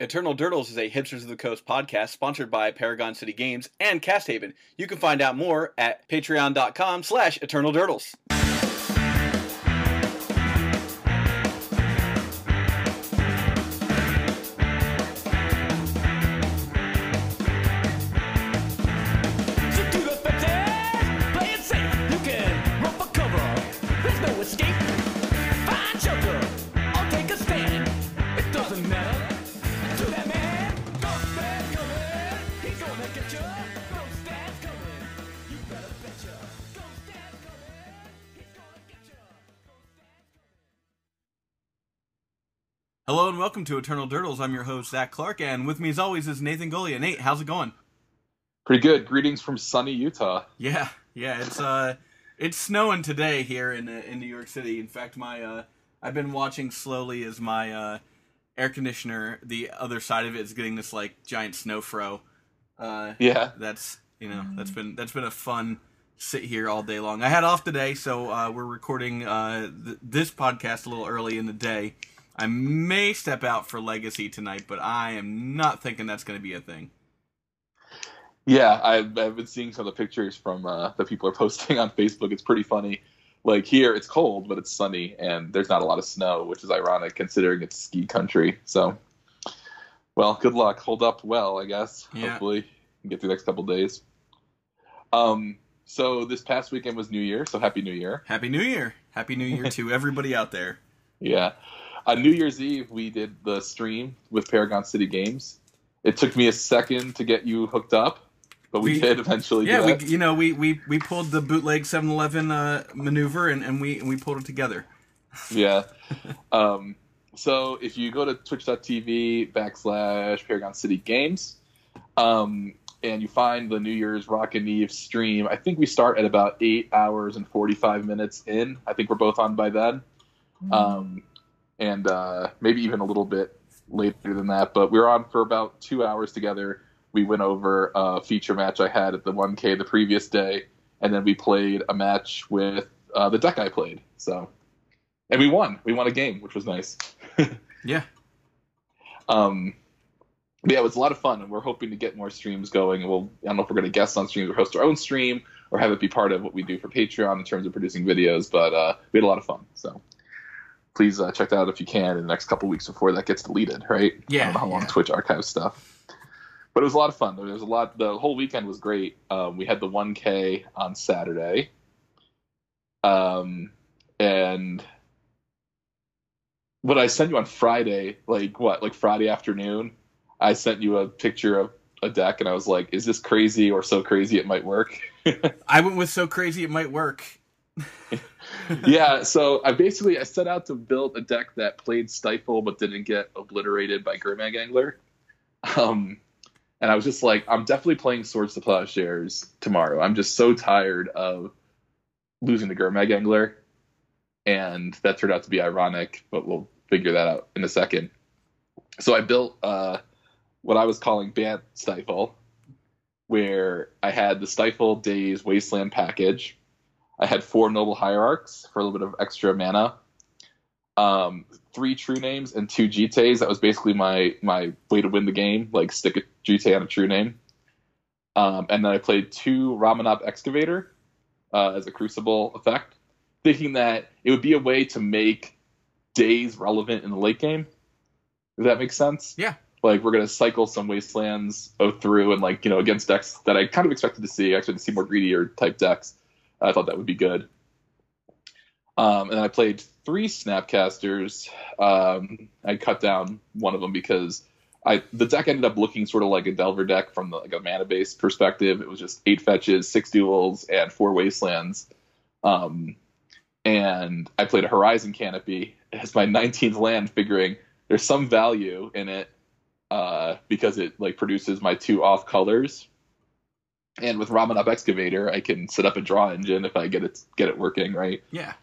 Eternal Durdles is a Hipsters of the Coast podcast sponsored by Paragon City Games and Casthaven. You can find out more at patreon.com slash Eternal Hello and welcome to Eternal Durdles. I'm your host, Zach Clark, and with me as always is Nathan Golia. Nate, how's it going? Pretty good. Greetings from sunny Utah. Yeah, yeah, it's uh, it's snowing today here in uh, in New York City. In fact, my uh, I've been watching slowly as my uh, air conditioner, the other side of it is getting this like giant snow fro. Uh, Yeah. that's you know that's been that's been a fun sit here all day long. I had off today, so uh, we're recording uh, th- this podcast a little early in the day. I may step out for Legacy tonight, but I am not thinking that's going to be a thing. Yeah, I've, I've been seeing some of the pictures from uh, that people are posting on Facebook. It's pretty funny. Like here, it's cold, but it's sunny, and there's not a lot of snow, which is ironic considering it's ski country. So, well, good luck. Hold up well, I guess. Yeah. Hopefully, you can get through the next couple days. Um, so this past weekend was New Year, so Happy New Year. Happy New Year! Happy New Year to everybody out there. Yeah. On New Year's Eve, we did the stream with Paragon City Games. It took me a second to get you hooked up, but we, We- did eventually. Yeah, do we you know we we, we pulled the bootleg 7-Eleven uh, maneuver and, and we we pulled it together. yeah. Um, so if you go to twitch.tv backslash Paragon City Games, um, and you find the New Year's Rockin' Eve stream, I think we start at about eight hours and 45 minutes in. I think we're both on by then. Um, and uh, maybe even a little bit later than that. But we were on for about two hours together. We went over a feature match I had at the 1K the previous day, and then we played a match with uh, the deck I played. So, and we won. We won a game, which was nice. Yeah. Um, yeah, it was a lot of fun, and we're hoping to get more streams going. And we'll I don't know if we're going to guest on streams or host our own stream or have it be part of what we do for Patreon in terms of producing videos. But uh, we had a lot of fun. So please uh, check that out if you can in the next couple weeks before that gets deleted. Right? Yeah, I don't know how long yeah. Twitch archives stuff. But it was a lot of fun. There was a lot. The whole weekend was great. Um, we had the 1K on Saturday, um, and what I sent you on Friday, like what, like Friday afternoon, I sent you a picture of a deck, and I was like, "Is this crazy or so crazy it might work?" I went with so crazy it might work. yeah. So I basically I set out to build a deck that played Stifle but didn't get obliterated by Gurmag Angler. Um, and I was just like, I'm definitely playing Swords to Plowshares tomorrow. I'm just so tired of losing to Gurmag Angler, and that turned out to be ironic, but we'll figure that out in a second. So I built uh, what I was calling Bant Stifle, where I had the Stifle Daze Wasteland package. I had four Noble Hierarchs for a little bit of extra mana. Um, three True Names and two Jittes. That was basically my my way to win the game. Like stick a Jitte on a True Name. Um, and then I played two Ramunap Excavator uh, as a Crucible effect, thinking that it would be a way to make Daze relevant in the late game. Does that make sense? Yeah. Like we're gonna cycle some wastelands oh, through and like you know against decks that I kind of expected to see. I expected to see more greedier type decks. I thought that would be good. Um, and I played three Snapcasters. Um, I cut down one of them because I the deck ended up looking sort of like a Delver deck from the, like a mana based perspective. It was just eight fetches, six duels, and four wastelands. Um, and I played a Horizon Canopy as my 19th land, figuring there's some value in it uh, because it like produces my two off colors. And with Ramunap Excavator, I can set up a draw engine if I get it get it working right. Yeah.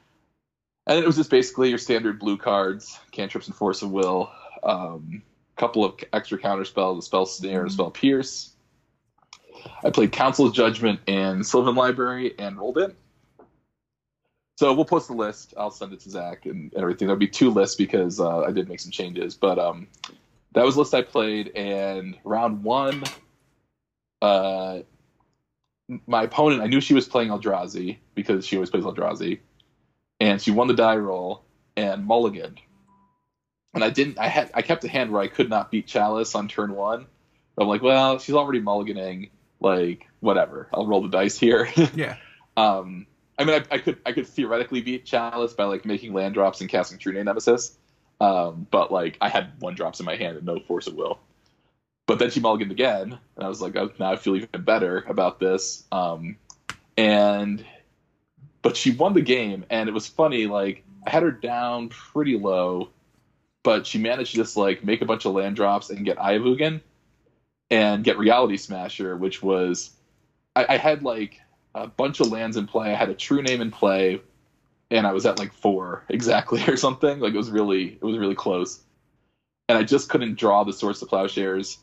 And it was just basically your standard blue cards, cantrips and force of will, um, couple of extra counter spells, a spell snare, and a spell pierce. I played Council's Judgment and Sylvan Library and rolled it. So we'll post the list. I'll send it to Zach and, and everything. There'll be two lists because uh, I did make some changes. But um, that was the list I played, and round one, uh, my opponent, I knew she was playing Eldrazi because she always plays Eldrazi, and she won the die roll and mulliganed. And I didn't. I had. I kept a hand where I could not beat Chalice on turn one. I'm like, well, she's already mulliganing. Like, whatever. I'll roll the dice here. Yeah. Um, I mean, I, I could I could theoretically beat Chalice by like making land drops and casting True Name Nemesis, um, but like I had one drops in my hand and no force of will. But then she mulliganed again, and I was like, oh, now I feel even better about this. Um, and but she won the game, and it was funny. Like I had her down pretty low, but she managed to just like make a bunch of land drops and get Eye of Ugin and get Reality Smasher, which was I, I had like a bunch of lands in play. I had a true name in play, and I was at like four exactly or something. Like it was really it was really close, and I just couldn't draw the source of Plowshares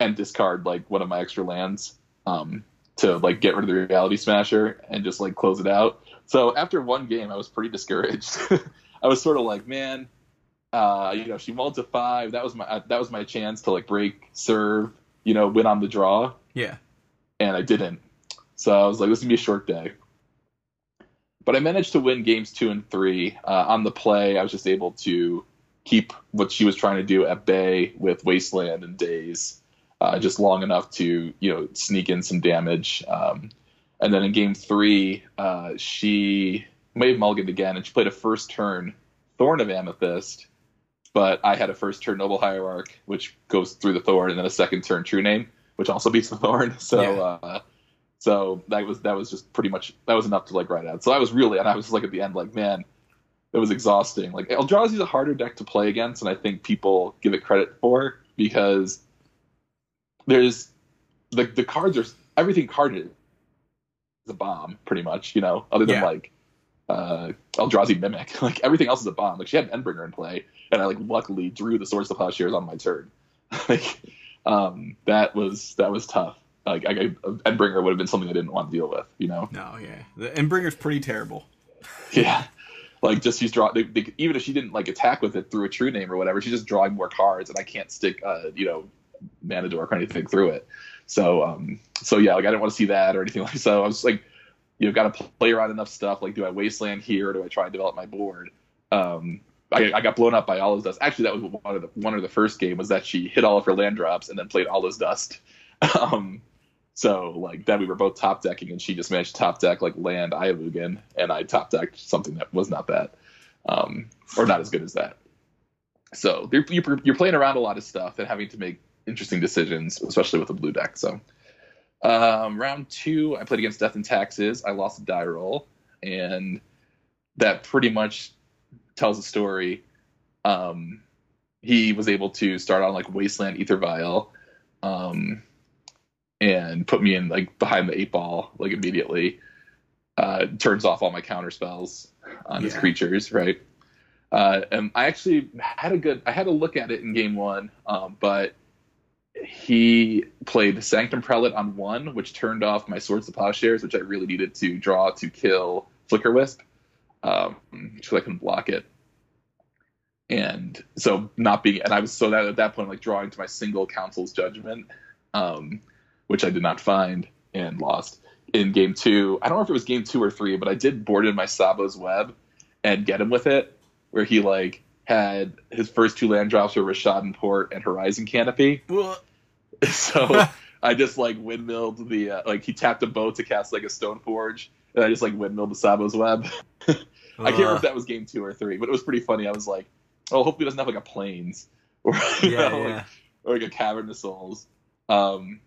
and discard like one of my extra lands um, to like get rid of the Reality Smasher and just like close it out. So after one game, I was pretty discouraged. I was sort of like, man, uh, you know, she mulled to five. That was my uh, that was my chance to like break serve, you know, win on the draw, Yeah. and I didn't. So I was like, this is gonna be a short day. But I managed to win games two and three. Uh, on the play, I was just able to keep what she was trying to do at bay with Wasteland and Daze, uh, just long enough to you know sneak in some damage. Um, and then in game three, uh, she may have mulliganed again, and she played a first turn Thorn of Amethyst, but I had a first turn Noble Hierarch, which goes through the Thorn, and then a second turn True Name, which also beats the Thorn. So, Yeah. uh, so that was that was just pretty much that was enough to like write out. So I was really, and I was like at the end, like man, it was exhausting. Like Eldrazi is a harder deck to play against, and I think people give it credit for because there's the the cards are everything carded is a bomb pretty much, you know, other than Yeah. like uh, Eldrazi Mimic. Like everything else is a bomb. Like she had an Endbringer in play, and I like luckily drew the Swords to Plowshares on my turn. like um, that was that was tough. Like I, I, Endbringer would have been something I didn't want to deal with, you know. No, yeah. The Endbringer's pretty terrible. Yeah. Like just she's draw they, they, even if she didn't like attack with it through a true name or whatever, she's just drawing more cards and I can't stick uh, you know, mana dork or anything through it. So um so yeah, like I didn't want to see that or anything like so I was like, you know, gotta play around enough stuff. Like do I wasteland here or do I try and develop my board? Um I, I got blown up by All Is Dust. Actually, that was one of the one of the first game was that she hit all of her land drops and then played All Is Dust. um, so like then we were both top decking, and she just managed to top deck like land Eye of Ugin, and I top decked something that was not that, um, or not as good as that. So you're you're playing around a lot of stuff and having to make interesting decisions, especially with a blue deck. So um, round two, I played against Death and Taxes. I lost a die roll, and that pretty much tells a story. Um, he was able to start on like Wasteland Ether Vial, um, and put me in like behind the eight ball like immediately. Uh, turns off all my counter spells on his Yeah. creatures, right? Uh, and I actually had a good. I had a look at it in game one, um, but he played Sanctum Prelate on one, which turned off my Swords to Plowshares, which I really needed to draw to kill Flickerwisp, um, so I couldn't block it. And so not being, and I was so that at that point like drawing to my single Council's Judgment, um, which I did not find and lost in game two. I don't know if it was game two or three, but I did board in my Sabo's Web and get him with it, where he like had his first two land drops were Rishadan Port and Horizon Canopy. So I just like windmilled the uh, like he tapped a boat to cast like a Stone Forge, and I just like windmilled the Sabo's Web. I can't remember if that was game two or three, but it was pretty funny. I was like, oh, hopefully it doesn't have like a plains or you yeah, know, like, or like a Cavern of Souls. Um,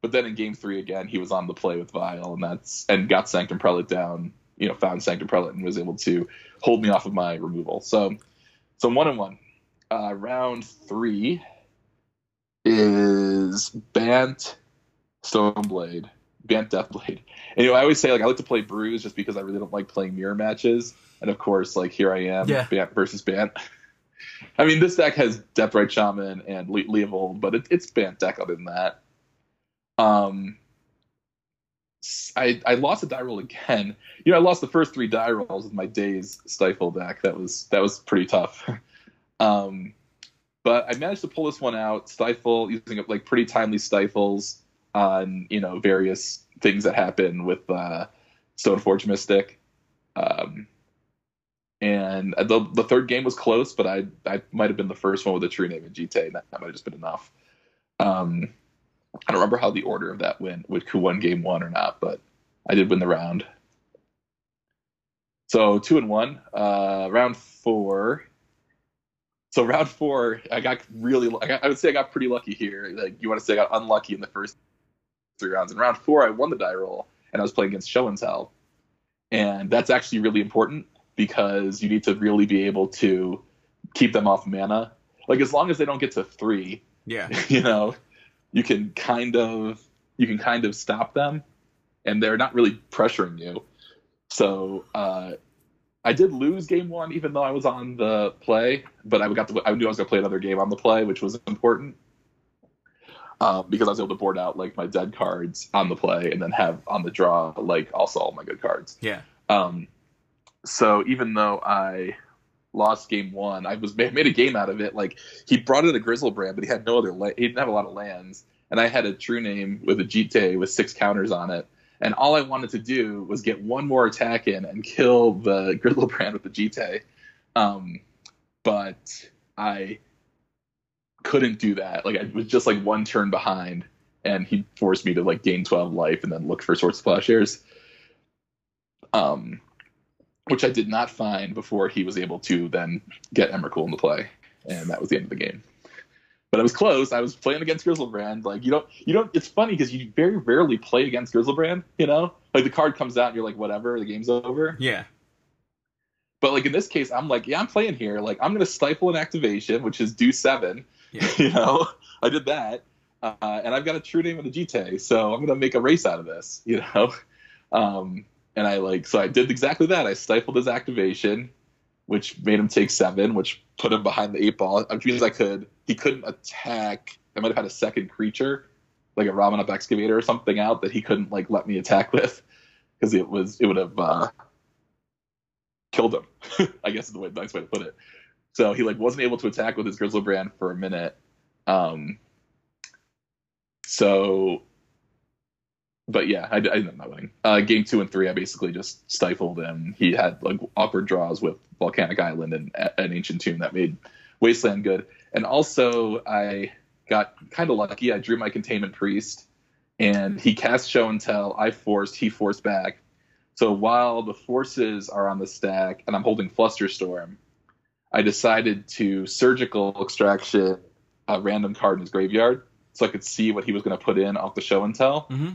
but then in game three again, he was on the play with Vial, and that's and got Sanctum Prelate down. You know, found Sanctum Prelate and was able to hold me off of my removal. So, so one and one. Uh, round three is Bant Stoneblade, Bant Deathblade. Know, I always say like I like to play Bruise just because I really don't like playing mirror matches. And of course, like here I am, Yeah. Bant versus Bant. I mean, this deck has Deathrite Shaman and Le- Leovold, but it, it's Bant deck other than that. Um, I I lost a die roll again. You know, I lost the first three die rolls with my Daze Stifle deck. That was that was pretty tough. um, but I managed to pull this one out, stifle using like pretty timely stifles on you know various things that happen with uh, Stoneforge Mystic. Um, and the the third game was close, but I I might have been the first one with a true name in Jitte. And that, that might have just been enough. Um, I don't remember how the order of that went, with who won game one or not, but I did win the round. So two and one. Uh, round four. So round four, I got really. I, got, I would say I got pretty lucky here. Like you want to say I got unlucky in the first three rounds. In round four, I won the die roll, and I was playing against Show and Tell, and that's actually really important because you need to really be able to keep them off mana. Like as long as they don't get to three, Yeah. you know, you can kind of you can kind of stop them, and they're not really pressuring you. So uh, I did lose game one, even though I was on the play, but I got to I knew I was gonna play another game on the play, which was important. Um, because I was able to board out like my dead cards on the play and then have on the draw like also all my good cards. Yeah. Um, so even though I lost game one, I was made a game out of it. Like he brought in a Griselbrand, but he had no other. La- he didn't have a lot of lands, and I had a true name with a Jitte with six counters on it. And all I wanted to do was get one more attack in and kill the Griselbrand with the Jitte. Um, but I couldn't do that. Like I was just like one turn behind, and he forced me to like gain twelve life and then look for Sword Plowshares. Um, which I did not find before he was able to then get Emrakul into play, and that was the end of the game. But it was close. I was playing against Griselbrand. Like you don't, you don't. It's funny because you very rarely play against Griselbrand. You know, like the card comes out and you're like, whatever, the game's over. Yeah. But like in this case, I'm like, yeah, I'm playing here. Like I'm gonna stifle an activation, which is do seven. Yeah. you know, I did that, uh, and I've got a true name of the Jitte, so I'm gonna make a race out of this. You know, um, and I like so I did exactly that. I stifled his activation, which made him take seven, which put him behind the eight ball, which means I could he couldn't attack. I might have had a second creature, like a up excavator or something out that he couldn't like let me attack with, because it was it would have uh, killed him. I guess is the way, nice way to put it. So he like wasn't able to attack with his Griselbrand for a minute. Um, so, but yeah, I, I ended up not winning. Uh, game two and three, I basically just stifled him. He had like awkward draws with Volcanic Island and an Ancient Tomb that made Wasteland good. And also, I got kind of lucky. I drew my Containment Priest, and he cast Show and Tell. I forced, he forced back. So while the forces are on the stack and I'm holding Flusterstorm, I decided to surgical extraction a random card in his graveyard so I could see what he was going to put in off the show and tell. hmm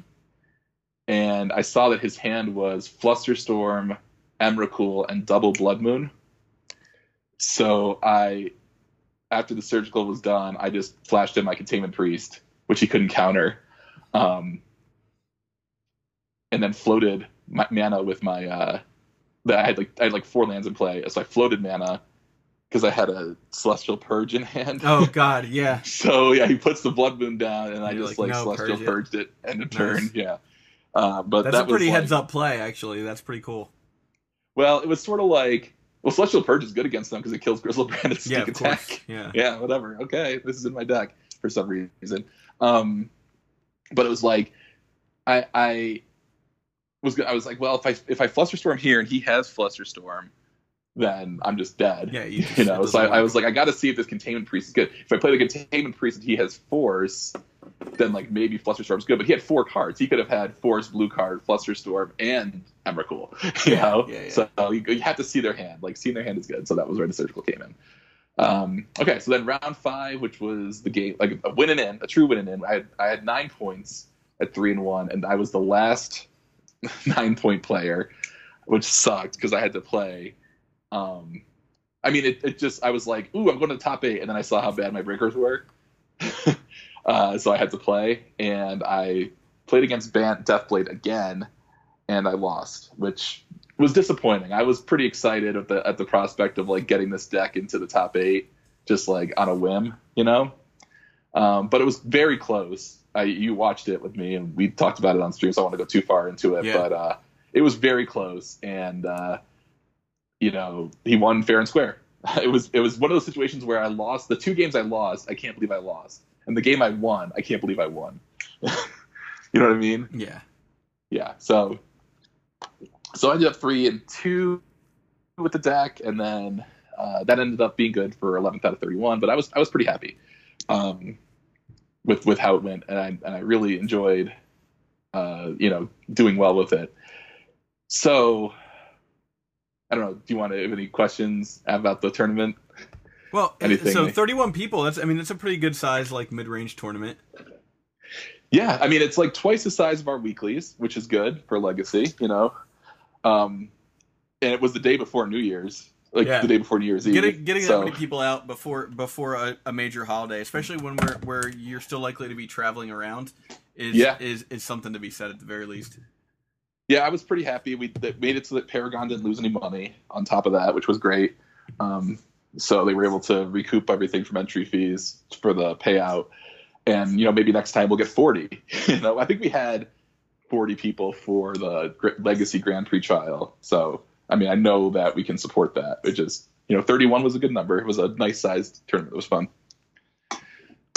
And I saw that his hand was Flusterstorm, Emrakul, and Double Blood Moon. So I, after the surgical was done, I just flashed in my Containment Priest, which he couldn't counter, um, and then floated my mana with my. Uh, that I had like I had like four lands in play, so I floated mana because I had a Celestial Purge in hand. Oh God, yeah. So yeah, he puts the blood moon down, and I just like, like, "No, celestial purge it." purged it end of Nice. turn. Yeah, uh, but That's that a pretty like- heads up play, actually. That's pretty cool. Well, it was sort of like well, celestial purge is good against them because it kills Griselbrand and sneak Yeah, of attack. course. Yeah. Yeah, whatever. Okay, this is in my deck for some reason. Um, but it was like I I was I was like, well, if I if I Flusterstorm here and he has Flusterstorm, then I'm just dead. Yeah, you, you know so I, I was like i gotta see if this containment priest is good if i play the containment priest and he has force then like maybe flusterstorm's good but he had four cards he could have had Forest blue card flusterstorm and emrakul you Yeah, know yeah, yeah. so you, you have to see their hand like seeing their hand is good so that was where the surgical came in um, okay so then round five which was the game like a win and in a true win and in i had, I had nine points at three and one and i was the last nine point player which sucked because i had to play um, I mean, it, it just, I was like, ooh, I'm going to the top eight. And then I saw how bad my breakers were. uh, so I had to play. And I played against Bant Deathblade again. And I lost, which was disappointing. I was pretty excited at the, at the prospect of like getting this deck into the top eight, just like on a whim, you know? Um, but it was very close. I, you watched it with me and we talked about it on stream. So I don't want to go too far into it, Yeah. but, uh, it was very close. And, uh, you know, he won fair and square. it was it was one of those situations where I lost the two games I lost. I can't believe I lost, and the game I won, I can't believe I won. you know what I mean? Yeah. Yeah. So so I ended up three and two with the deck, and then uh, that ended up being good for 11th out of 31. But I was I was pretty happy um, with with how it went, and I and I really enjoyed uh, you know doing well with it. So I don't know. Do you want to have any questions about the tournament? Well, Anything- so 31 people. That's I mean, that's a pretty good size like mid-range tournament. Yeah, I mean it's like twice the size of our weeklies, which is good for Legacy, you know. Um, and it was the day before New Year's, like Yeah. the day before New Year's Eve. Getting getting so, that many people out before before a, a major holiday, especially when we're where you're still likely to be traveling around, is Yeah. is is something to be said at the very least. yeah, I was pretty happy. We that made it so that Paragon didn't lose any money on top of that, which was great. Um, so they were able to recoup everything from entry fees for the payout, and you know maybe next time we'll get forty. you know, I think we had forty people for the Legacy Grand Prix trial. So I mean, I know that we can support that. It just you know, thirty-one was a good number. It was a nice sized tournament. It was fun.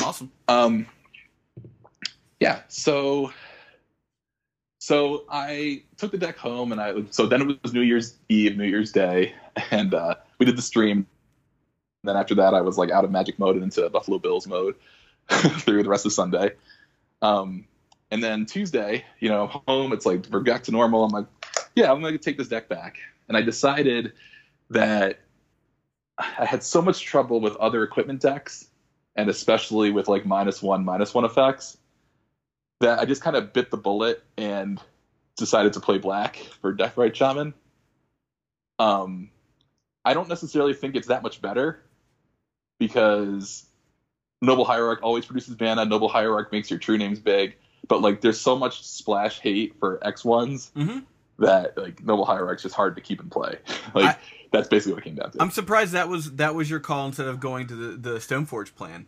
Awesome. Um, yeah, so so I took the deck home, and I so then it was New Year's Eve, New Year's Day, and uh, we did the stream. Then after that, I was like out of Magic mode and into Buffalo Bills mode through the rest of Sunday. Um, and then Tuesday, you know, home, it's like we're back to normal. I'm like, yeah, I'm gonna take this deck back, and I decided that I had so much trouble with other equipment decks and especially with like minus one, minus one effects, that I just kind of bit the bullet and decided to play black for Deathrite Shaman. Um, I don't necessarily think it's that much better because Noble Hierarch always produces mana. Noble Hierarch makes your true names big, but like there's so much splash hate for X ones hmm that like Noble Hierarch's just hard to keep in play. like I- that's basically what it came down to. I'm surprised that was that was your call instead of going to the the Stoneforge plan.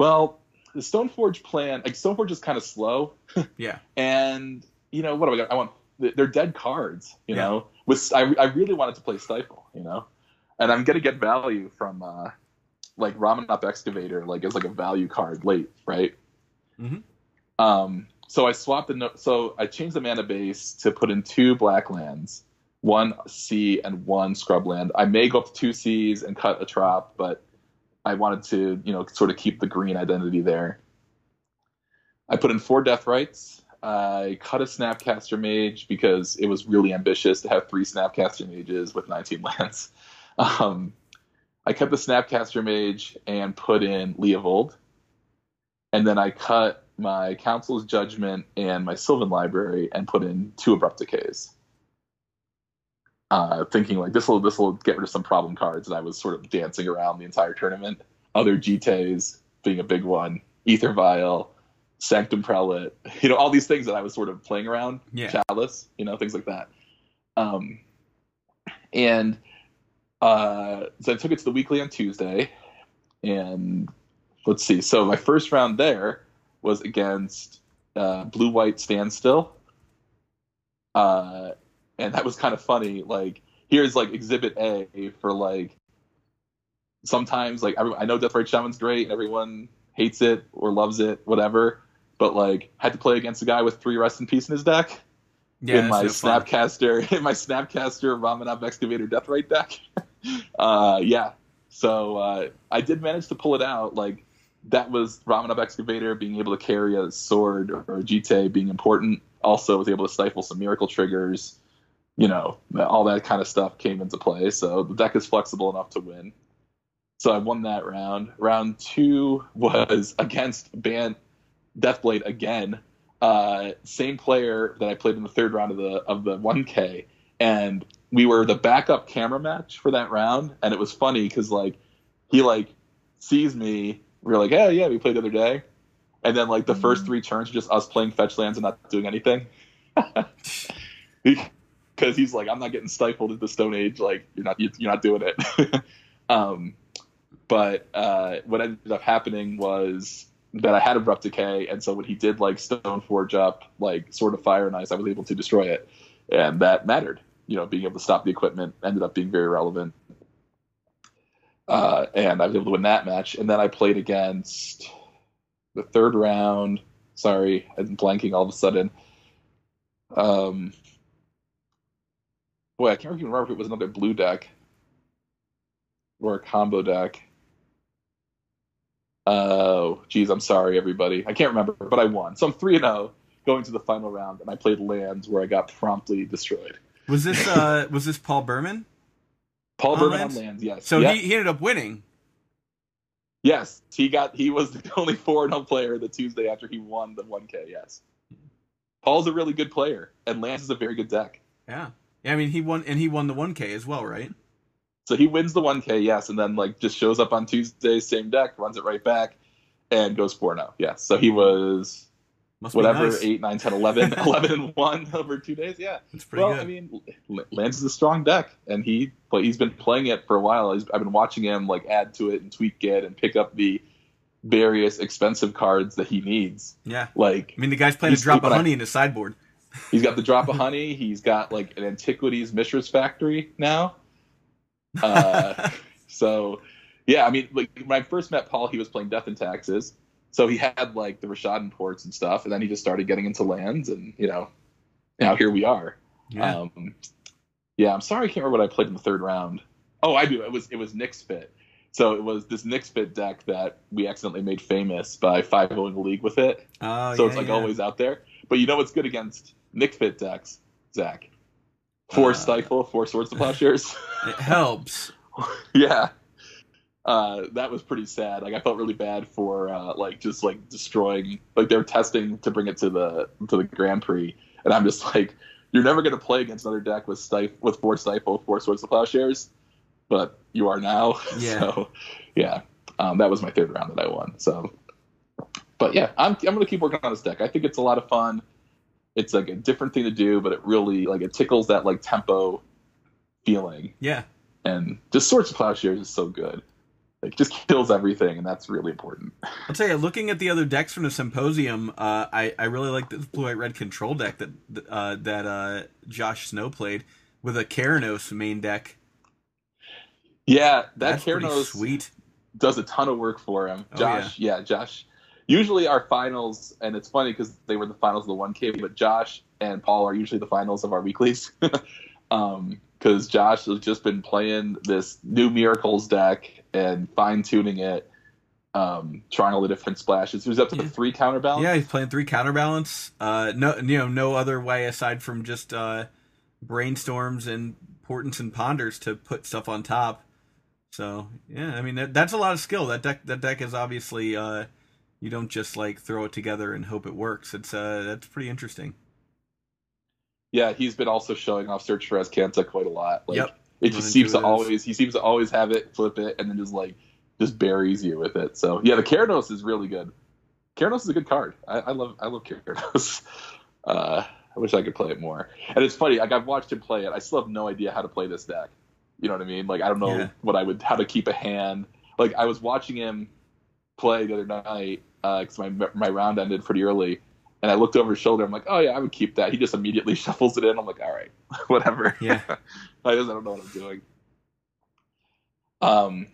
Well, the Stoneforge plan, like Stoneforge is kind of slow, Yeah. and you know what do I got? I want they're dead cards, you Yeah. know. With I, I really wanted to play Stifle, you know, and I'm gonna get value from uh, like Ramunap Excavator, like as like a value card late, right? Mhm. Um, so I swapped the no- so I changed the mana base to put in two black lands, one sea and one Scrubland. I may go up to two seas and cut a trop, but I wanted to, you know, sort of keep the green identity there. I put in four Deathrites. I cut a Snapcaster Mage because it was really ambitious to have three Snapcaster Mages with 19 lands. Um, I kept the Snapcaster Mage and put in Leovold. And then I cut my Council's Judgment and my Sylvan Library and put in two Abrupt Decays. Uh, thinking like this will this will get rid of some problem cards that I was sort of dancing around the entire tournament. Other Jittes being a big one, Ether Vial, Sanctum Prelate, you know, all these things that I was sort of playing around. Yeah. Chalice, you know, things like that. Um, and uh, so I took it to the weekly on Tuesday, and let's see. So my first round there was against uh, Blue White Standstill, uh, and that was kind of funny. Like here's like Exhibit A for like sometimes like I know Deathrite Shaman's great and everyone hates it or loves it, whatever. But like had to play against a guy with three Rest in Peace in his deck Yeah. in my. Snapcaster in my Snapcaster Ramunap Excavator Death Deathrite deck. uh, yeah, so uh, I did manage to pull it out. Like that was Ramunap Excavator being able to carry a sword or a Jitte being important. Also was able to stifle some miracle triggers. You know, all that kind of stuff came into play. So the deck is flexible enough to win. So I won that round. Round two was against Bant Deathblade again uh, same player that I played in the third round of the of the 1K, and we were the backup camera match for that round, and it was funny because like he like sees me, we are like, yeah, yeah, we played the other day, and then like the first three turns are just us playing fetch lands and not doing anything, because he's like, I'm not getting stifled at the Stone Age, like you're not you're not doing it. um, but uh, what ended up happening was that I had abrupt decay, and so when he did like stone forge up, like sort of Fire and Ice, I was able to destroy it, and that mattered. You know, being able to stop the equipment ended up being very relevant. uh, and I was able to win that match. And then I played against the third round. Sorry, I'm blanking all of a sudden. Um, boy, I can't even remember if it was another blue deck or a combo deck. Oh, geez, I'm sorry, everybody. I can't remember, but I won. So I'm 3 0 going to the final round, and I played lands where I got promptly destroyed. Was this uh was this Paul Berman? Paul On Berman lands? on lands, yes. So he, he ended up winning. Yes, he got. He was the only 4 0 player the Tuesday after he won the 1K, yes. Paul's a really good player, and Lands is a very good deck. Yeah. Yeah, I mean he won and he won the 1K as well, right? So he wins the 1K, yes, and then like just shows up on Tuesday, same deck, runs it right back, and goes 4 0. Yes. So he was Must whatever, nice. 8, 9, 10, 11, 11 and 1 over two days. Yeah. It's pretty well, good. I mean, L- Lands is a strong deck, and he but he's been playing it for a while. He's, I've been watching him like add to it and tweak it and pick up the various expensive cards that he needs. yeah. Like I mean the guy's playing a drop of but I- honey in his sideboard. he's got the drop of honey. He's got like an antiquities Mishra's factory now. Uh, so yeah, I mean, like when I first met Paul, he was playing Death and Taxes. So he had like the Rashad ports and stuff, and then he just started getting into lands, and you know, now here we are. Yeah. Um, yeah, I'm sorry I can't remember what I played in the third round. Oh, I do. It was it was Nick's Fit. So it was this Nick's Fit deck that we accidentally made famous by 5 0 in the league with it. oh, so yeah, it's like yeah. always out there. But you know what's good against Nic Fit decks, Zach? Four Uh, Stifle, four Swords to Plowshares. It helps. yeah. Uh, that was pretty sad. Like I felt really bad for uh, like just like destroying like they were testing to bring it to the to the Grand Prix, and I'm just like, you're never gonna play against another deck with stif with four stifle, four swords to plowshares, but you are now. Yeah. so yeah, um, that was my third round that I won. So, but yeah, I'm I'm gonna keep working on this deck. I think it's a lot of fun. It's like a different thing to do, but it really like it tickles that like tempo feeling Yeah. and just Swords of Plowshares is so good. Like just kills everything, and that's really important. I'll tell you, looking at the other decks from the symposium, uh, I I really like the blue white red control deck that uh, that uh, Josh Snow played with a Keranos main deck. Yeah, that That's Keranos sweet. does a ton of work for him. Oh, Josh, yeah. Josh. Usually our finals, and it's funny because they were the finals of the 1K, but Josh and Paul are usually the finals of our weeklies. um, because Josh has just been playing this new Miracles deck and fine tuning it, um, trying all the different splashes. He was up to the three counterbalance. Yeah, he's playing three counterbalance. Uh, no, you know, no other way aside from just uh, brainstorms and portents and ponders to put stuff on top. So yeah, I mean that, that's a lot of skill. That deck, that deck is obviously uh, you don't just like throw it together and hope it works. It's uh, that's pretty interesting. Yeah, he's been also showing off Search for Azcanta quite a lot. Like, Yep. It just seems to always he seems to always have it, flip it, and then just like just buries you with it. So yeah, the Keranos is really good. Keranos is a good card. I, I love I love Keranos. Uh, I wish I could play it more. And it's funny, like I've watched him play it. I still have no idea how to play this deck. You know what I mean? Like I don't know Yeah. what I would how to keep a hand. Like I was watching him play the other night because my my round ended pretty early, and I looked over his shoulder. I'm like, oh yeah, I would keep that. He just immediately shuffles it in. I'm like, all right, whatever. Yeah. I just I don't know what I'm doing. Um,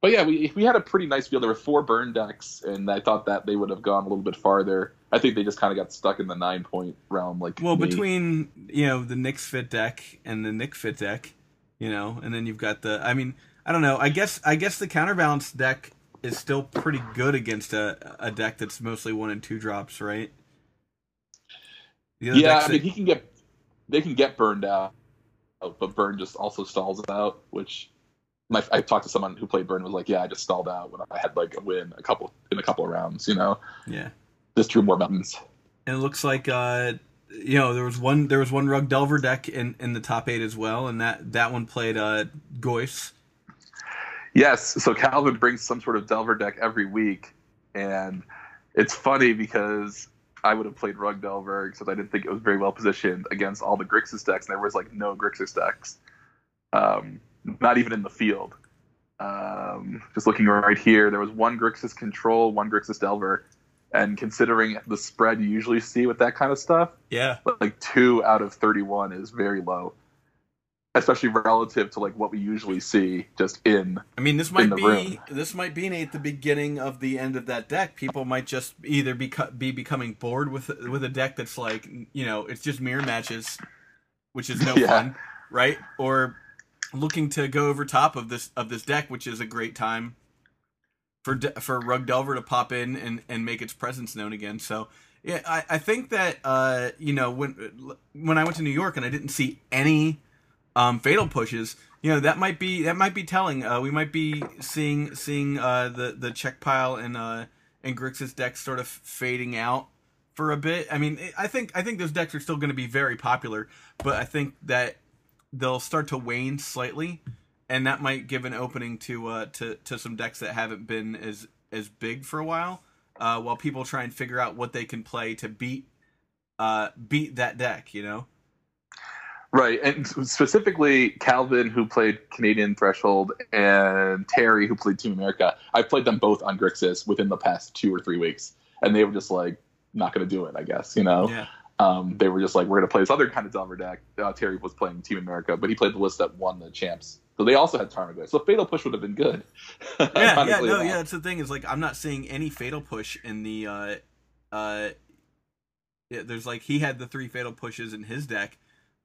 but yeah, we we had a pretty nice field. There were four burn decks, and I thought that they would have gone a little bit farther. I think they just kind of got stuck in the nine point realm. Like Well, me. between you know the Knicks fit deck and the Nick fit deck, you know, and then you've got the. I mean, I don't know. I guess I guess the counterbalance deck is still pretty good against a a deck that's mostly one and two drops, right? Yeah, I mean that- he can get they can get burned out, but burn just also stalls out. Which my I talked to someone who played burn was like, yeah, I just stalled out when I had like a win a couple in a couple of rounds. You know, yeah, just drew more mountains. and it looks like uh, you know there was one there was one Rug Delver deck in in the top eight as well, and that that one played uh Goyfs. Yes, so Calvin brings some sort of Delver deck every week, and it's funny because I would have played Rug Delver because I didn't think it was very well positioned against all the Grixis decks, and there was like no Grixis decks, um, not even in the field. Um, just looking right here, there was one Grixis Control, one Grixis Delver, and considering the spread you usually see with that kind of stuff, Yeah, like two out of 31 is very low. Especially relative to like what we usually see just in. I mean, this might be room. this might be Nate the beginning of the end of that deck. People might just either be be becoming bored with with a deck that's like you know it's just mirror matches, which is no Yeah. fun, right? Or looking to go over top of this of this deck, which is a great time for De- for Rug Delver to pop in and and make its presence known again. So. Yeah, I, I think that uh, you know when when I went to New York and I didn't see any um, fatal pushes, you know that might be that might be telling. Uh, we might be seeing seeing uh, the the check pile and uh, and Grixis deck sort of fading out for a bit. I mean, I think I think those decks are still going to be very popular, but I think that they'll start to wane slightly, and that might give an opening to uh, to to some decks that haven't been as as big for a while. Uh, while people try and figure out what they can play to beat uh, beat that deck, you know. Right, and specifically Calvin, who played Canadian Threshold, and Terry, who played Team America. I've played them both on Grixis within the past two or three weeks, and they were just like not going to do it. I guess you know. Yeah. Um, they were just like, we're going to play this other kind of Delver deck. Uh, Terry was playing Team America, but he played the list that won the champs. So they also had Tarmogoyf. So Fatal Push would have been good. yeah, yeah, no, yeah. That's the thing is like I'm not seeing any fatal push in the. uh uh yeah, There's like he had the three fatal pushes in his deck,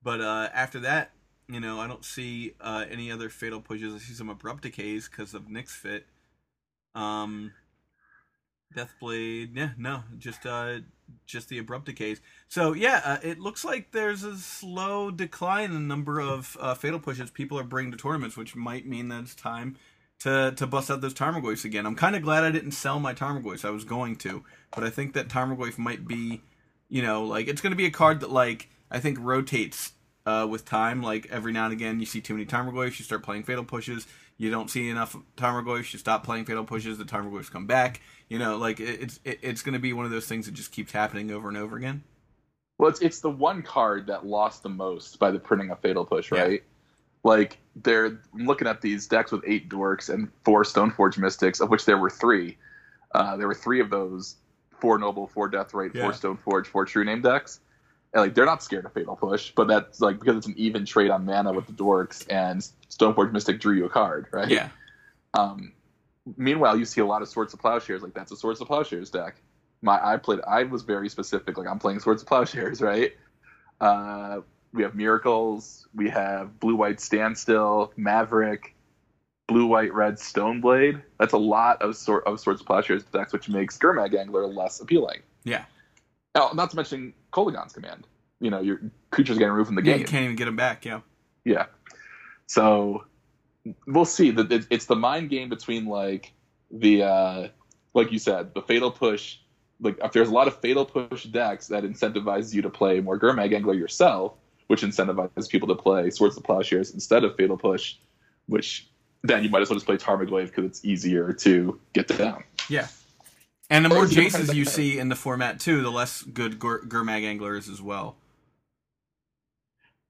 but uh after that, you know, I don't see uh any other fatal pushes. I see some abrupt decays because of Nick's fit. Um, Deathblade, yeah, no, just uh just the abrupt decays. So yeah, uh, it looks like there's a slow decline in the number of uh, fatal pushes people are bringing to tournaments, which might mean that it's time to to bust out those Tarmogoyfs again. I'm kind of glad I didn't sell my Tarmogoyfs. I was going to, but I think that Tarmogoyf might be, you know, like it's going to be a card that like I think rotates uh, with time. Like every now and again, you see too many timer Tarmogoyfs, you start playing fatal pushes. You don't see enough timer Tarmogoyfs, you stop playing fatal pushes. The timer Tarmogoyfs come back. You know, like it, it's it, it's going to be one of those things that just keeps happening over and over again. Well, it's it's the one card that lost the most by the printing of Fatal Push, Yeah. right? Like they're I'm looking at these decks with eight dorks and four Stoneforge Mystics, of which there were three. Uh, there were three of those: four Noble, four Deathrite, Yeah. four Stoneforge, four True Name decks. And like they're not scared of Fatal Push, but that's like because it's an even trade on mana with the dorks, and Stoneforge Mystic drew you a card, right? Yeah, Um, meanwhile, you see a lot of Swords of Plowshares. Like that's a Swords of Plowshares deck. My I played. I was very specific. Like I'm playing Swords of Plowshares, right? Uh, we have Miracles. We have Blue White Standstill, Maverick, Blue White Red Stoneblade. That's a lot of sort of Swords of Plowshares decks, which makes Gurmag Angler less appealing. yeah. Now, not to mention Kolaghan's Command. You know, your creatures getting removed from the yeah game. you can't even get them back. Yeah. Yeah. So we'll see. That it's the mind game between like the uh like you said, the fatal push. Like if there's a lot of fatal push decks that incentivize you to play more Gurmag Angler yourself, which incentivizes people to play Swords of Plowshares instead of Fatal Push, which then you might as well just play Tarmogoyf because it's easier to get down. Yeah. And the more Or is it kind Jaces you see in the format too, the less good Gur- Gurmag anglers as well.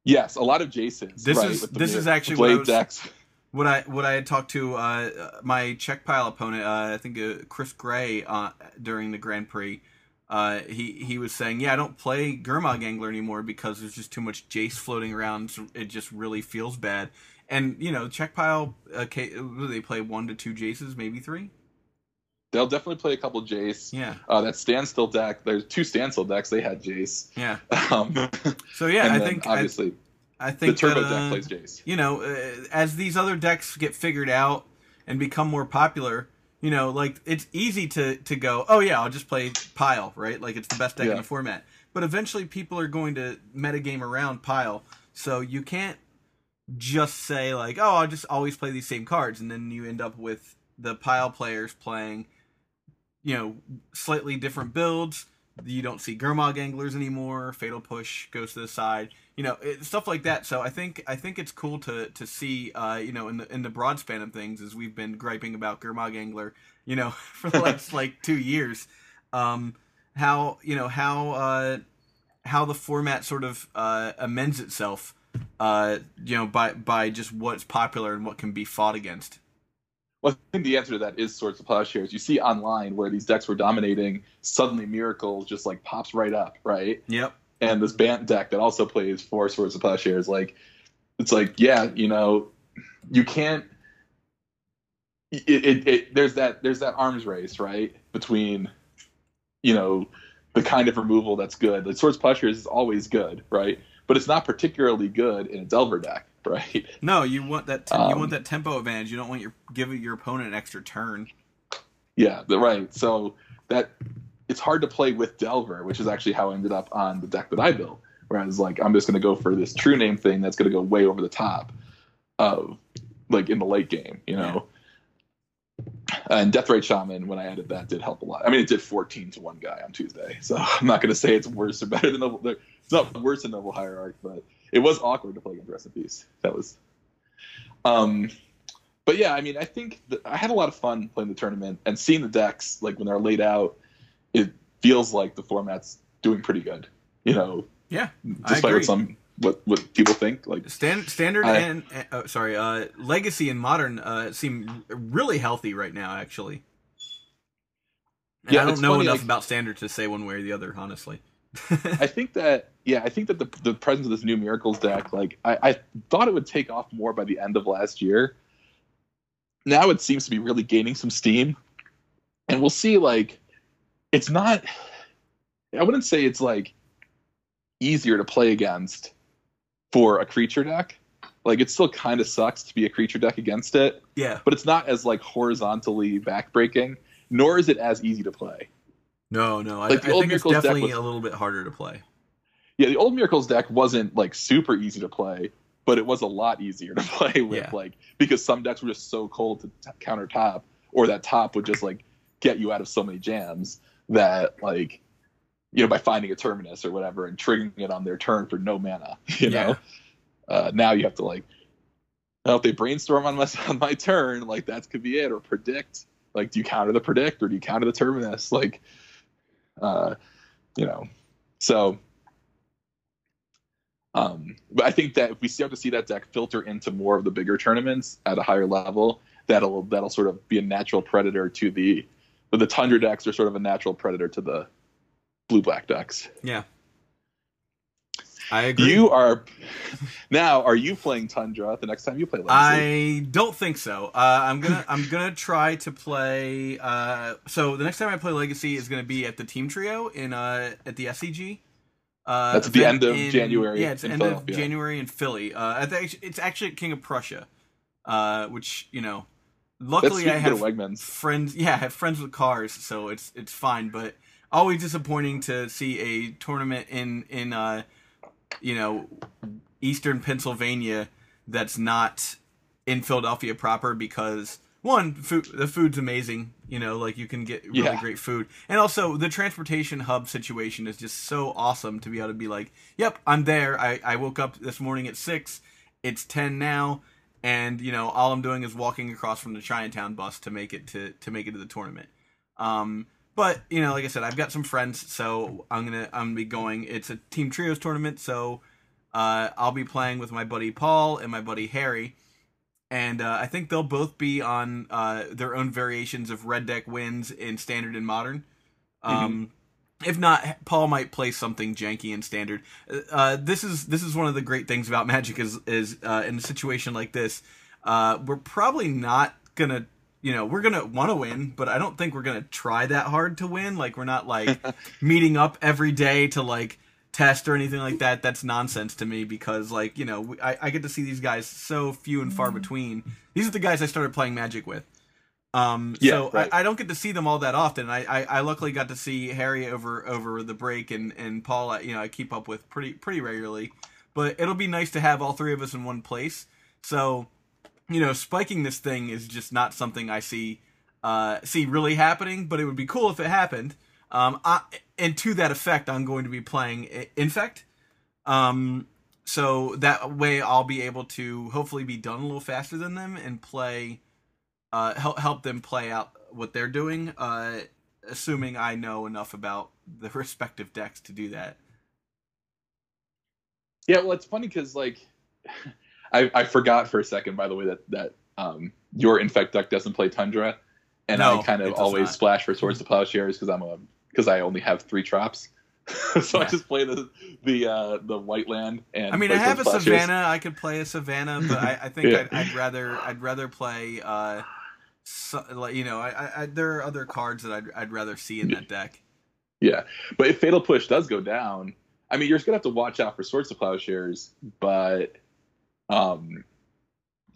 Yes, a lot of Jasons. This right, is- this mir- is actually what I was- decks. What I what I had talked to uh, my check pile opponent, uh, I think uh, Chris Gray, uh, during the Grand Prix, uh, he he was saying, yeah, I don't play Gurmag Angler anymore because there's just too much Jace floating around. So it just really feels bad. And you know, check pile, uh, ca- they play one to two Jaces, maybe three. They'll definitely play a couple Jace. Yeah, Uh, that standstill deck. There's two standstill decks. They had Jace. yeah. Um, So yeah, I think obviously I the think turbo that, uh, deck plays Jace. you know, uh, as these other decks get figured out and become more popular, you know, like it's easy to to go, oh yeah, I'll just play Pile, right? Like it's the best deck in the format. But eventually, people are going to metagame around Pile, so you can't just say like, oh, I'll just always play these same cards, and then you end up with the Pile players playing, you know, slightly different builds. You don't see Gurmag anglers anymore. Fatal push goes to the side you know it, stuff like that so i think i think it's cool to to see uh you know in the in the broad span of things as we've been griping about Gurmag angler you know for the last like two years um how you know how uh how the format sort of uh amends itself uh you know by by just what's popular and what can be fought against Well, I think the answer to that is Swords of Plowshares. You see online where these decks were dominating, suddenly Miracle just like pops right up, right? yep And this Bant deck that also plays four Swords of Plowshares, like it's like yeah, you know, you can't. It, it, it there's that there's that arms race right between, you know, the kind of removal that's good. The Swords Plowshares is always good, right? But it's not particularly good in a Delver deck, right? No, you want that. Te- you Um, want that tempo advantage. You don't want your give your opponent an extra turn. Yeah, the, right. So that it's hard to play with Delver, which is actually how I ended up on the deck that I built. Where I was like, I'm just going to go for this true name thing that's going to go way over the top of like in the late game, you know. And Deathrite Shaman, when I added that, did help a lot. I mean, it did 14 to one guy on Tuesday, so I'm not going to say it's worse or better than Noble. It's not worse than Noble Hierarch, but it was awkward to play against Rest in Peace. That was. Um, but yeah, I mean, I think that I had a lot of fun playing the tournament and seeing the decks like when they're laid out. It feels like the format's doing pretty good, you know, Yeah, I despite what some what what people think. Like, Stand, standard I- and uh, sorry, uh, legacy and modern uh, seem really healthy right now. Actually, and Yeah, I don't know funny, enough like- about standard to say one way or the other. Honestly, I think that yeah, I think that the the presence of this new miracles deck, like I, I thought it would take off more by the end of last year. Now it seems to be really gaining some steam, and we'll see. Like, it's not. I wouldn't say it's like easier to play against for a creature deck. Like, it still kind of sucks to be a creature deck against it, yeah, but it's not as like horizontally backbreaking. Nor is it as easy to play. No, no, I, the old think it's Miracles deck definitely was- a little bit harder to play. Yeah, the old Miracles deck wasn't like super easy to play, but it was a lot easier to play with, Yeah. like because some decks were just so cold to t- counter top, or that top would just like get you out of so many jams that like you know by finding a terminus or whatever and triggering it on their turn for no mana. You Yeah. know, uh, now you have to like, now if they brainstorm on my on my turn, like that could be it, or predict. Like, do you counter the predict or do you counter the terminus? Like, uh, you know, so um, but I think that if we start to see that deck filter into more of the bigger tournaments at a higher level, that'll that'll sort of be a natural predator to the but the Tundra decks are sort of a natural predator to the blue black decks. Yeah, I agree. You are now. Are you playing Tundra the next time you play Legacy? I don't think so. Uh, I'm gonna I'm gonna try to play. Uh, so the next time I play Legacy is gonna be at the Team Trio in uh, at the SCG. Uh, That's at the end of January Yeah, it's in end of January in Philly. Uh, it's actually at King of Prussia, uh, which you know, luckily I have Wegmans. friends. Yeah, I have friends with cars, so it's it's fine. But always disappointing to see a tournament in in uh, you know Eastern Pennsylvania that's not in Philadelphia proper because one, food, the food's amazing. You know, like you can get really Yeah. great food, and also the transportation hub situation is just so awesome to be able to be like, "Yep, I'm there. I, I woke up this morning at six. It's ten now." And you know, all I'm doing is walking across from the Chinatown bus to make it to to make it to the tournament. Um, but you know, like I said, I've got some friends, so I'm gonna I'm gonna be going. It's a team trios tournament, so uh, I'll be playing with my buddy Paul and my buddy Harry, and uh, I think they'll both be on uh, their own variations of red deck wins in standard and modern. Um, If not, Paul might play something janky in standard. Uh, this is this is one of the great things about Magic is is uh, in a situation like this, uh, we're probably not gonna you know we're gonna want to win, but I don't think we're gonna try that hard to win. Like we're not like meeting up every day to like test or anything like that. That's nonsense to me because like you know we, I, I get to see these guys so few and far between. These are the guys I started playing Magic with. Um, Yeah, so right. I, I don't get to see them all that often. I, I, I luckily got to see Harry over over the break and and Paul. You know, I keep up with pretty pretty regularly. But it'll be nice to have all three of us in one place. So, you know, spiking this thing is just not something I see uh, see really happening. But it would be cool if it happened. Um, I, and to that effect, I'm going to be playing Infect. Um, so that way I'll be able to hopefully be done a little faster than them and play uh, help help them play out what they're doing. Uh, assuming I know enough about the respective decks to do that. Yeah, well, it's funny because like I, I forgot for a second, by the way, that that um, your infect deck doesn't play Tundra, and No, I kind of always not. splash for Swords to Plowshares because I'm a because I only have three traps. so I just play the the uh, the white land and. I mean, I have a some savannah. I could play a savannah, but I, I think Yeah. I'd, I'd rather I'd rather play. Uh, so, like you know, I, I, I there are other cards that I'd, I'd rather see in that deck. Yeah, but if Fatal Push does go down, I mean, you're just gonna have to watch out for Swords to Plowshares. But, um,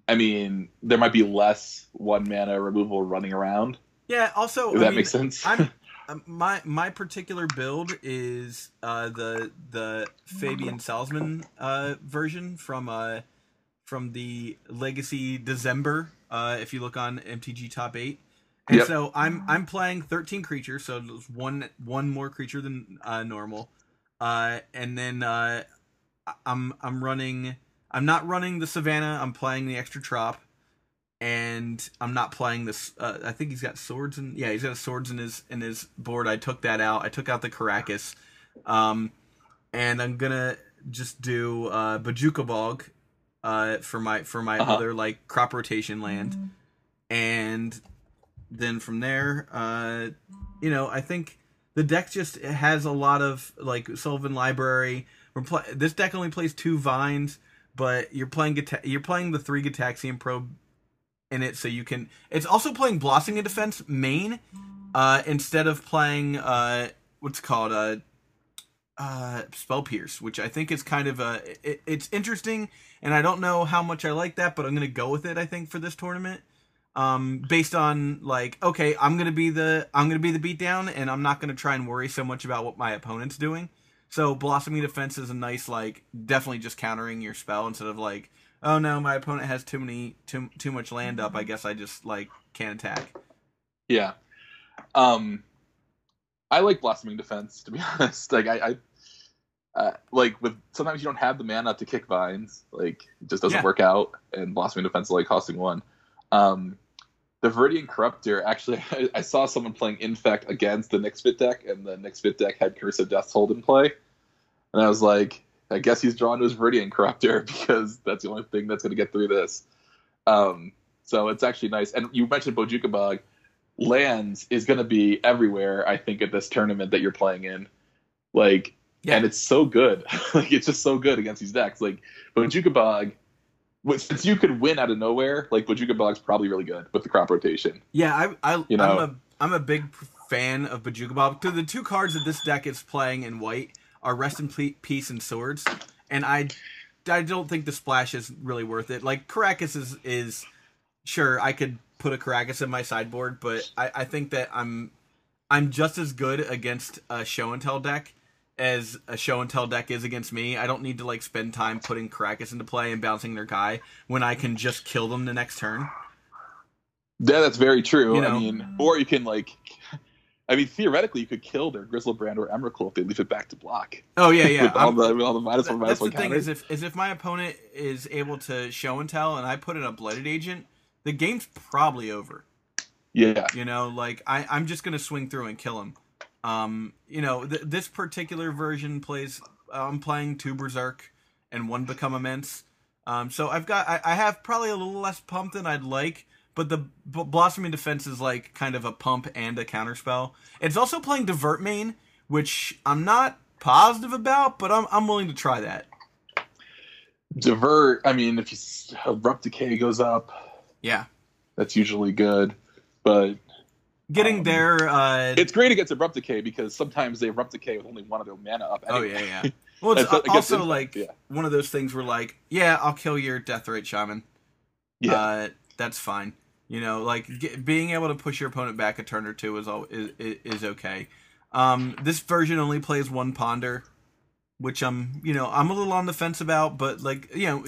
I mean, there might be less one mana removal running around. Yeah. Also, If I that mean, makes sense. I'm um, my my particular build is uh, the the Fabian Salzman uh, version from uh, from the Legacy December. Uh, if you look on MTG Top Eight, and Yep. so I'm I'm playing 13 creatures, so there's one one more creature than uh, normal, uh, and then uh, I'm I'm running. I'm not running the Savannah. I'm playing the extra trop and I'm not playing this. Uh, I think he's got swords and yeah, he's got swords in his in his board. I took that out. I took out the Karakas, um, and I'm gonna just do uh, Bojuka Bog uh, for my for my Uh-huh. other like crop rotation land, and then from there, uh, you know, I think the deck just has a lot of like Sylvan Library. We're play- this deck only plays two vines, but you're playing you're playing the three Gitaxian probe in it, so you can. It's also playing Blossoming Defense main uh, instead of playing uh, what's called uh, uh, Spell Pierce, which I think is kind of a. It, it's interesting, and I don't know how much I like that, but I'm gonna go with it. I think for this tournament, um, based on like, okay, I'm gonna be the I'm gonna be the beatdown, and I'm not gonna try and worry so much about what my opponent's doing. So blossoming defense is a nice like definitely just countering your spell instead of like oh no my opponent has too many too too much land up I guess I just like can't attack. Yeah. Um, I like blossoming defense to be honest. Like I, I uh, like with sometimes you don't have the mana to kick vines. Like it just doesn't Yeah. work out, and blossoming defense is like costing one. Um, the Viridian Corruptor actually, I, I saw someone playing Infect against the Nic Fit deck, and the Nic Fit deck had Curse of Death's Hold in play, and I was like, I guess he's drawn to his Viridian Corruptor because that's the only thing that's going to get through this. Um, so it's actually nice. And you mentioned Bojuka Bog lands is going to be everywhere i think at this tournament that you're playing in like Yeah. and it's so good like it's just so good against these decks like Bojuka Bog since you could win out of nowhere like Bojuka Bog's probably really good with the crop rotation Yeah, I, I You know? I'm a I'm a big fan of Bojuka Bog. The two cards that this deck is playing in white are Rest in Peace and Swords, and I I don't think the splash is really worth it. Like Karakas is is sure I could put a Karakas in my sideboard, but I, I think that I'm I'm just as good against a show and tell deck as a show and tell deck is against me. I don't need to like spend time putting Karakas into play and bouncing their guy when I can just kill them the next turn. yeah that's very true You know? i mean or you can like i mean theoretically you could kill their Griselbrand or Emrakul if they leave it back to block Oh yeah, yeah. with all the, all the minus one minus that's the one thing counters is if is if my opponent is able to show and tell and I put in a Blighted Agent, the game's probably over. yeah You know, like I I'm just gonna swing through and kill him. Um, you know, th- this particular version plays. I'm playing two berserk and one become immense. Um, so I've got I, I have probably a little less pump than I'd like, but the b- blossoming defense is like kind of a pump and a counterspell. It's also playing divert main, which I'm not positive about, but I'm I'm willing to try that. divert i mean if you abrupt decay goes up Yeah. that's usually good but Getting Um, there, uh, It's great against Abrupt Decay because sometimes they Abrupt Decay with only one of their mana up. oh yeah, yeah. Well, it's also like yeah. one of those things where like, yeah, I'll kill your Deathrite Shaman. yeah. Uh, that's fine. You know, like get, being able to push your opponent back a turn or two is all is, is okay. Um, this version only plays one ponder, which I'm you know I'm a little on the fence about, but like you know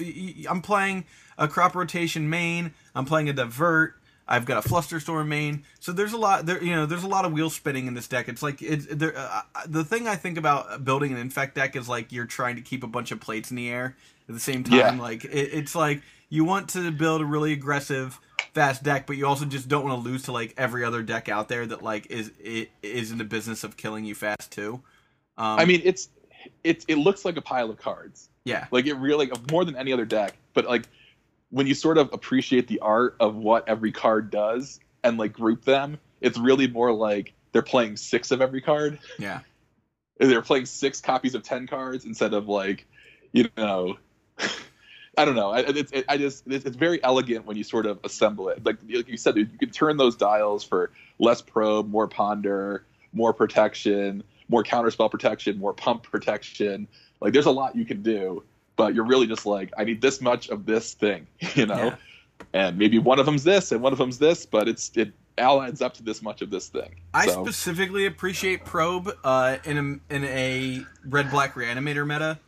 I'm playing a crop rotation main. I'm playing a divert. I've got a flusterstorm main, so there's a lot there. You know, there's a lot of wheel spinning in this deck. It's like it's there. Uh, the thing I think about building an infect deck is like you're trying to keep a bunch of plates in the air at the same time. Yeah. Like it, it's like you want to build a really aggressive, fast deck, but you also just don't want to lose to like every other deck out there that like is it is in the business of killing you fast too. Um, I mean, it's it it looks like a pile of cards. yeah, Like it really like, more than any other deck. But like when you sort of appreciate the art of what every card does and like group them, it's really more like they're playing six of every card. yeah. they're playing six copies of ten cards instead of like, you know, I don't know. I, it's it, I just it's, it's very elegant when you sort of assemble it. Like, like you said, you can turn those dials for less probe, more ponder, more protection, more counterspell protection, more pump protection. Like, there's a lot you can do, but you're really just like, I need this much of this thing, you know. Yeah. And maybe one of them's this and one of them's this, but it's it all adds up to this much of this thing. I So- specifically appreciate Probe uh, in a in a red black reanimator meta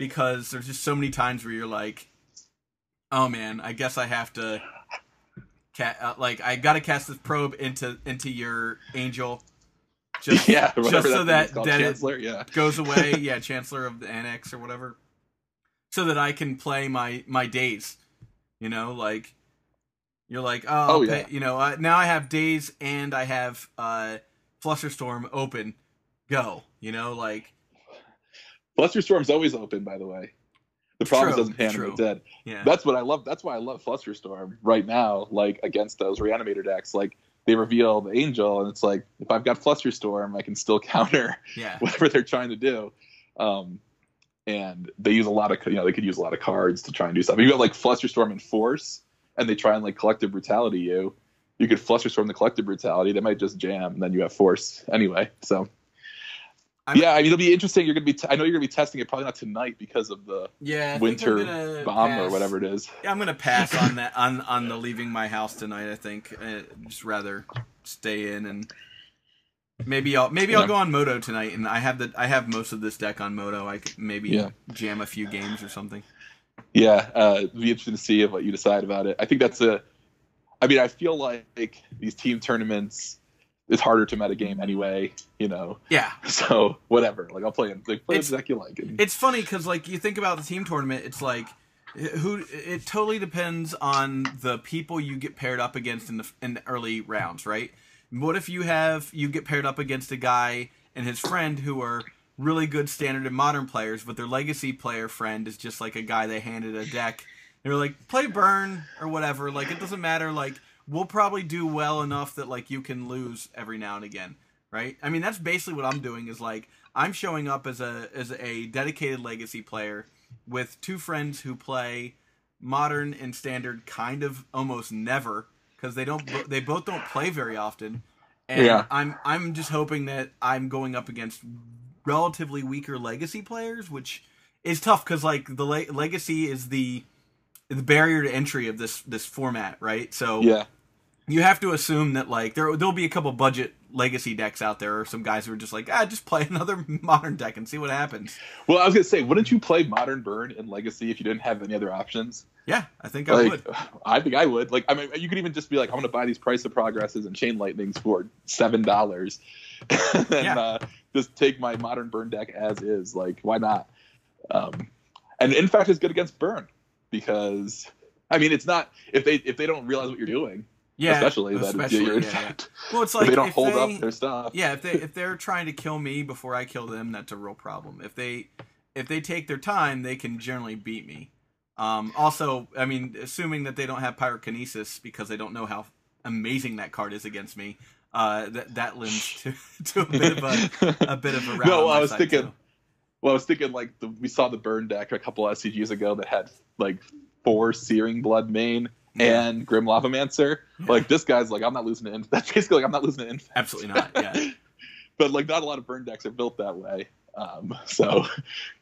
because there's just so many times where you're like, oh man, I guess I have to, ca- uh, like I got to cast this probe into into your angel, just yeah, just that so that is that it yeah. goes away. yeah, Chancellor of the Annex or whatever, so that I can play my my Daze. You know, like you're like, oh, Oh, yeah. you know, uh, now I have Daze and I have uh, Flusterstorm open. Go, you know, like Flusterstorm's always open, by the way. The problem True, is doesn't animate dead. yeah, That's what I love. That's why I love Flusterstorm right now. Like against those reanimator decks, like they reveal the angel, and it's like if I've got Flusterstorm, I can still counter yeah, whatever they're trying to do. Um, and they use a lot of you know they could use a lot of cards to try and do stuff. If you have like Flusterstorm and Force, and they try and like collective brutality you, you could Flusterstorm the collective brutality. They might just jam, and then you have Force anyway. So. I'm- yeah, I mean it'll be interesting. You're gonna be. T- I know you're gonna be testing it probably not tonight because of the yeah. I think I'm winter bomb or whatever it is. Yeah, I'm gonna pass on that on on the leaving my house tonight. I think uh, just rather stay in and maybe I'll maybe I'll go on Modo tonight. And I have the I have most of this deck on Modo. I could maybe Yeah. jam a few games or something. Yeah, uh, it'd be interesting to see what you decide about it. I think that's a. I mean, I feel like these team tournaments it's harder to meta game anyway. You know, Yeah, so whatever. Like I'll play it. Like play It's- the deck you like. And, it's funny because like you think about the team tournament, it's like who it totally depends on the people you get paired up against in the in the early rounds, right? What if you have you get paired up against a guy and his friend who are really good standard and modern players, but their legacy player friend is just like a guy they handed a deck. They're like, play burn or whatever. Like it doesn't matter. Like we'll probably do well enough that like you can lose every now and again, right? I mean that's basically what I'm doing is like I'm showing up as a as a dedicated legacy player with two friends who play modern and standard kind of almost never because they don't they both don't play very often and Yeah. i'm i'm just hoping that i'm going up against relatively weaker legacy players which is tough because like the le- legacy is the the barrier to entry of this this format right so yeah, you have to assume that like there there'll be a couple budget legacy decks out there or some guys who are just like ah just play another modern deck and see what happens well, I was gonna say, wouldn't you play Modern Burn in Legacy if you didn't have any other options? Yeah i think i would I think I would. Like, I mean, you could even just be like, I'm gonna buy these Price of Progresses and Chain Lightnings for seven dollars, and Yeah. uh, just take my Modern Burn deck as is. Like, why not? Um, and in fact, it's good against Burn because, I mean, it's not if they if they don't realize what you're doing, yeah especially that especially, you're yeah, yeah. well it's if like they don't if hold they- up their stuff. yeah if they if they're trying to kill me before i kill them that's a real problem if they if they take their time they can generally beat me um also i mean assuming that they don't have pyrokinesis because they don't know how amazing that card is against me uh that that lends to to a bit of a a bit of a no, I was thinking. too. Well, I was thinking like the, we saw the burn deck a couple of SCGs ago that had like four Searing Blood main Yeah. and Grim Lavamancer. Like this guy's like I'm not losing to Inf- That's basically like I'm not losing to Infect. absolutely not yeah but like not a lot of burn decks are built that way. Um, so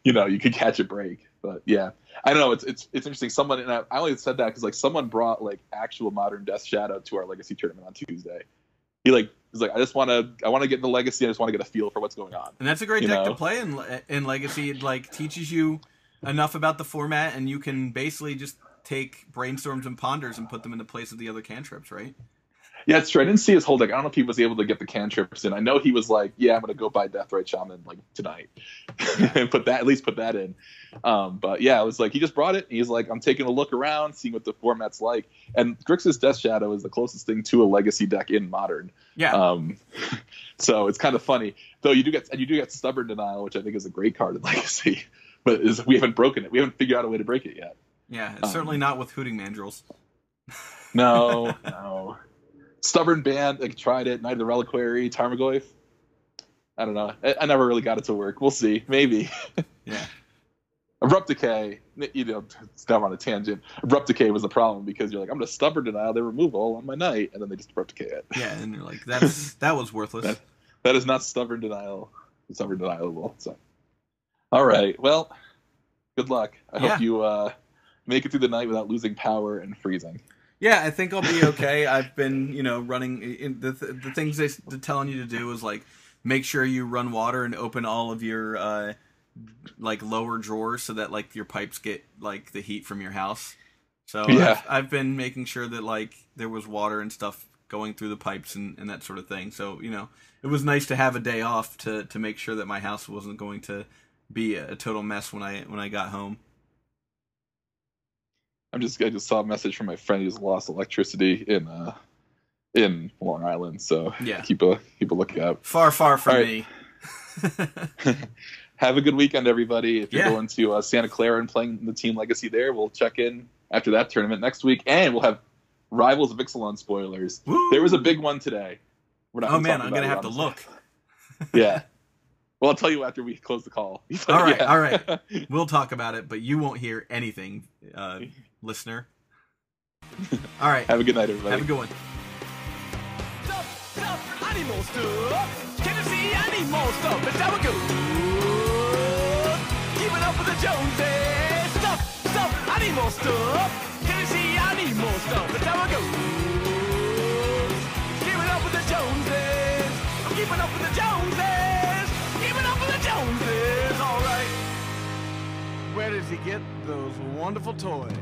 you know you could catch a break. But yeah, I don't know. It's it's it's interesting. Someone and I, I only said that because like someone brought like actual modern Death Shadow to our Legacy tournament on Tuesday. He like was like I just want to I want to get the Legacy. I just want to get a feel for what's going on. And that's a great You deck to play in in Legacy. It like teaches you enough about the format, and you can basically just take brainstorms and ponders and put them in the place of the other cantrips, right? Yeah, it's true. I didn't see his whole deck. I don't know if he was able to get the cantrips in. I know he was like, "Yeah, I'm gonna go buy Deathrite Shaman like tonight, and put that at least put that in." Um, but yeah, it was like he just brought it. And he's like, "I'm taking a look around, seeing what the format's like." And Grixis Death Shadow is the closest thing to a Legacy deck in Modern. Yeah, Um, so it's kind of funny, though. You do get and you do get Stubborn Denial, which I think is a great card in Legacy, but is we haven't broken it. We haven't figured out a way to break it yet. yeah. It's um, certainly not with hooting mandrills. No, no. Stubborn Band, like tried it. Knight of the Reliquary, Tarmogoyf. I don't know. I, I never really got it to work. We'll see. Maybe. Yeah. Abrupt decay, you know, it's down on a tangent. Abrupt decay was the problem because you're like, I'm gonna stubborn denial their removal on my Knight, and then they just abrupt decay it. Yeah, and you're like, that's that was worthless. That- That is not stubborn denial. It's stubborn denialable. So, all right. Well, good luck. I Yeah. hope you uh, make it through the night without losing power and freezing. Yeah, I think I'll be okay. I've been, you know, running in the the things they, they're telling you to do is like make sure you run water and open all of your uh like lower drawers so that like your pipes get like the heat from your house. So Yeah. I've, I've been making sure that like there was water and stuff going through the pipes and, and that sort of thing. So you know, it was nice to have a day off to to make sure that my house wasn't going to be a, total mess when I when I got home. I'm just I just saw a message from my friend who's lost electricity in uh in Long Island. So Yeah. keep a keep a lookout. Far far from right. me. Have a good weekend, everybody. If you're Yeah. going to uh, Santa Clara and playing the Team Legacy there, we'll check in after that tournament next week, and we'll have Rivals of Ixalan spoilers. Woo! There was a big one today. We're not Oh man, I'm gonna have to look. Yeah. Well, I'll tell you after we close the call. All right, Yeah. all right. We'll talk about it, but you won't hear anything, uh, listener. All right. Have a good night, everybody. Have a good one. Stuff, stuff, animal stuff. Can you see animal stuff? It's how it goes. Keeping up with the Joneses. Stuff, stuff, animal stuff. Can you see animal stuff? It's how it goes. Keeping up with the Joneses. I'm keeping up with the Joneses. Keeping up with the Joneses. All right. Where does he get those wonderful toys?